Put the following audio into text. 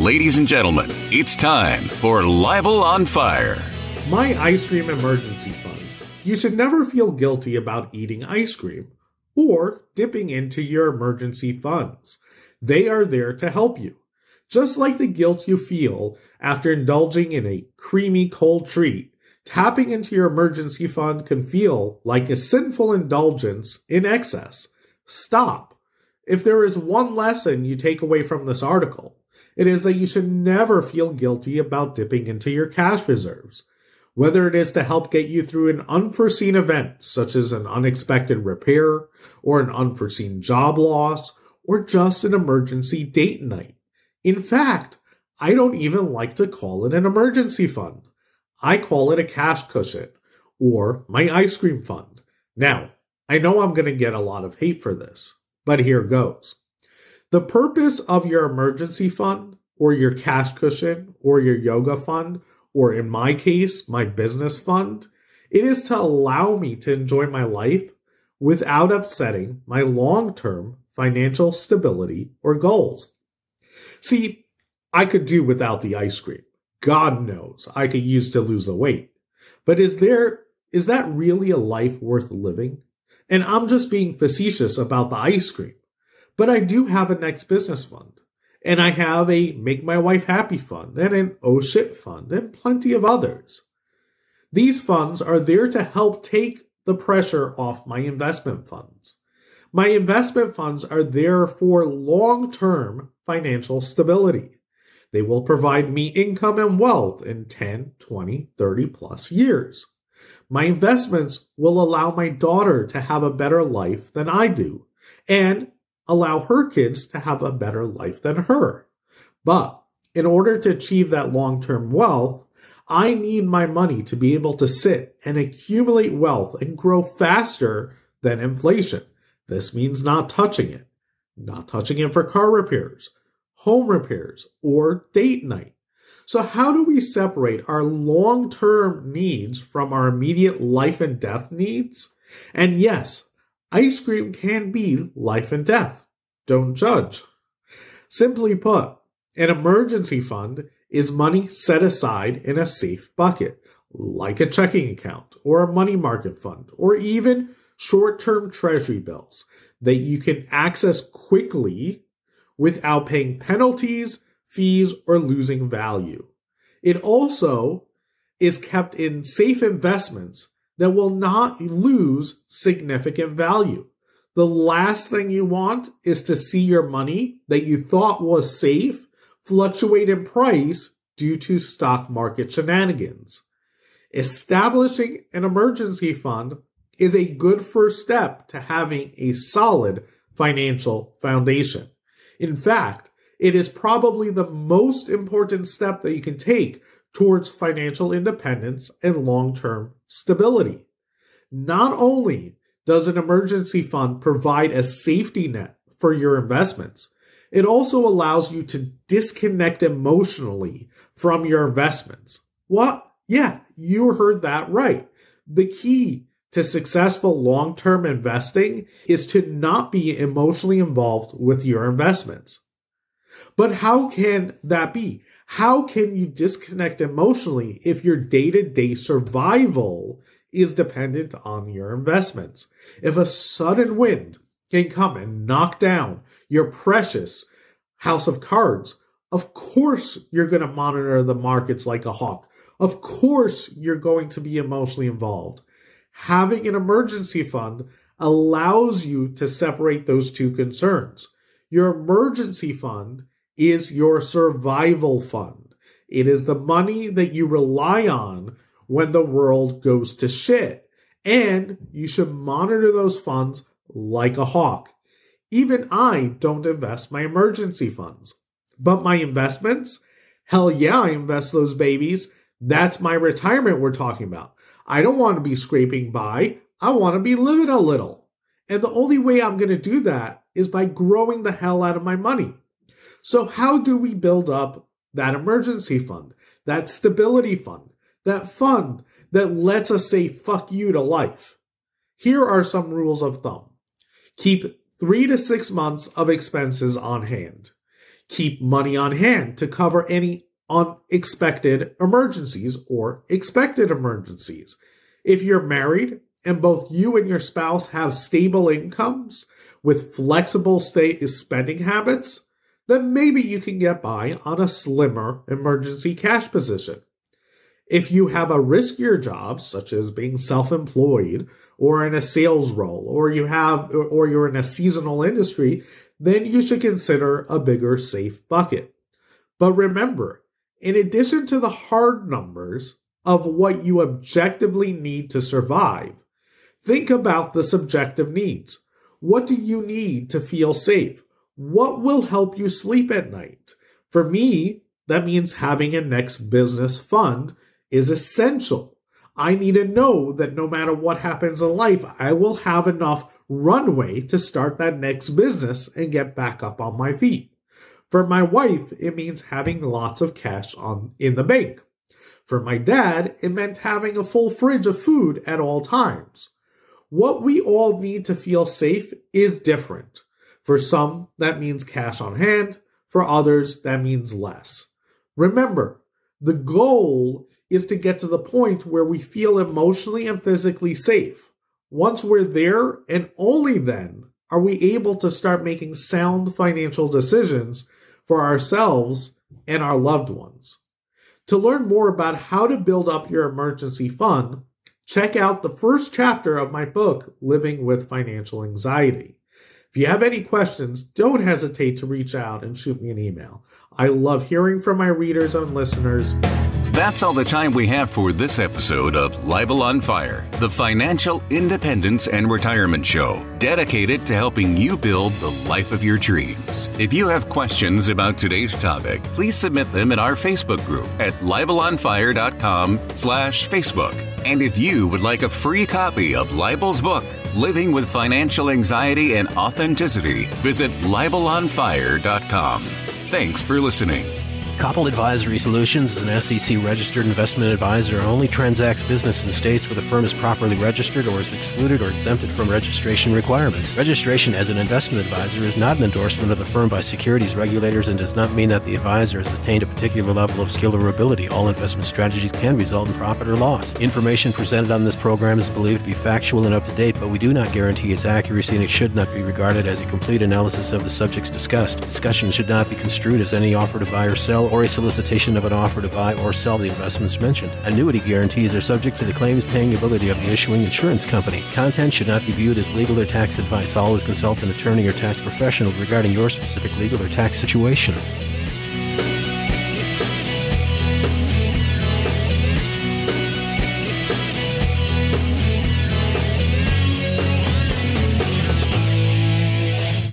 Ladies and gentlemen, it's time for Leibel on Fire. My Ice Cream Emergency Fund. You should never feel guilty about eating ice cream or dipping into your emergency funds. They are there to help you. Just like the guilt you feel after indulging in a creamy cold treat, tapping into your emergency fund can feel like a sinful indulgence in excess. Stop. If there is one lesson you take away from this article, it is that you should never feel guilty about dipping into your cash reserves. Whether it is to help get you through an unforeseen event, such as an unexpected repair, or an unforeseen job loss, or just an emergency date night. In fact, I don't even like to call it an emergency fund. I call it a cash cushion, or my ice cream fund. Now, I know I'm going to get a lot of hate for this, but here goes. The purpose of your emergency fund, or your cash cushion, or your yoga fund, or in my case, my business fund, it is to allow me to enjoy my life without upsetting my long term financial stability or goals. See, I could do without the ice cream. God knows I could use to lose the weight. But is there is that really a life worth living? And I'm just being facetious about the ice cream. But I do have a next business fund. And I have a Make My Wife Happy fund and an Oh Shit fund and plenty of others. These funds are there to help take the pressure off my investment funds. My investment funds are there for long term financial stability. They will provide me income and wealth in 10, 20, 30 plus years. My investments will allow my daughter to have a better life than I do and allow her kids to have a better life than her. But in order to achieve that long term wealth, I need my money to be able to sit and accumulate wealth and grow faster than inflation. This means not touching it, not touching it for car repairs, home repairs, or date night. So, how do we separate our long term needs from our immediate life and death needs? And yes, ice cream can be life and death. Don't judge. Simply put, an emergency fund is money set aside in a safe bucket, like a checking account or a money market fund, or even short term treasury bills that you can access quickly without paying penalties, fees, or losing value. It also is kept in safe investments that will not lose significant value. The last thing you want is to see your money that you thought was safe fluctuate in price due to stock market shenanigans. Establishing an emergency fund is a good first step to having a solid financial foundation. In fact, it is probably the most important step that you can take towards financial independence and long term stability. Not only does an emergency fund provide a safety net for your investments, it also allows you to disconnect emotionally from your investments. What? Yeah, you heard that right. The key to successful long term investing is to not be emotionally involved with your investments. But how can that be? How can you disconnect emotionally if your day to day survival is dependent on your investments? If a sudden wind can come and knock down your precious house of cards, of course you're going to monitor the markets like a hawk. Of course you're going to be emotionally involved having an emergency fund allows you to separate those two concerns. Your emergency fund is your survival fund. It is the money that you rely on when the world goes to shit. And you should monitor those funds like a hawk. Even I don't invest my emergency funds. But my investments, hell yeah, I invest those babies. That's my retirement we're talking about. I don't want to be scraping by. I want to be living a little. And the only way I'm going to do that is by growing the hell out of my money. So, how do we build up that emergency fund, that stability fund, that fund that lets us say fuck you to life? Here are some rules of thumb keep three to six months of expenses on hand, Keep money on hand to cover any unexpected emergencies or expected emergencies. If you're married and both you and your spouse have stable incomes with flexible state spending habits, then maybe you can get by on a slimmer emergency cash position. If you have a riskier job, such as being self-employed or in a sales role, or you have, or you're in a seasonal industry, then you should consider a bigger safe bucket. But remember, in addition to the hard numbers of what you objectively need to survive, think about the subjective needs. What do you need to feel safe? What will help you sleep at night? For me, that means having a next business fund is essential. I need to know that no matter what happens in life, I will have enough runway to start that next business and get back up on my feet. For my wife, it means having lots of cash on in the bank. For my dad, it meant having a full fridge of food at all times. What we all need to feel safe is different. For some, that means cash on hand. For others, that means less. Remember, the goal is to get to the point where we feel emotionally and physically safe. Once we're there, and only then, are we able to start making sound financial decisions for ourselves and our loved ones. To learn more about how to build up your emergency fund, check out the first chapter of my book, Living with Financial Anxiety. If you have any questions, don't hesitate to reach out and shoot me an email. I love hearing from my readers and listeners. That's all the time we have for this episode of Leibel on Fire, the financial independence and retirement show dedicated to helping you build the life of your dreams. If you have questions about today's topic, please submit them in our Facebook group at leibelonfire.com slash Facebook. And if you would like a free copy of Leibel's book, Living with Financial Anxiety and Authenticity, visit leibelonfire.com. Thanks for listening. Copple Advisory Solutions is an SEC registered investment advisor and only transacts business in states where the firm is properly registered or is excluded or exempted from registration requirements. Registration as an investment advisor is not an endorsement of the firm by securities regulators and does not mean that the advisor has attained a particular level of skill or ability. All investment strategies can result in profit or loss. Information presented on this program is believed to be factual and up to date, but we do not guarantee its accuracy and it should not be regarded as a complete analysis of the subjects discussed. Discussion should not be construed as any offer to buy or sell or a solicitation of an offer to buy or sell the investments mentioned. Annuity guarantees are subject to the claims paying ability of the issuing insurance company. Content should not be viewed as legal or tax advice. Always consult an attorney or tax professional regarding your specific legal or tax situation.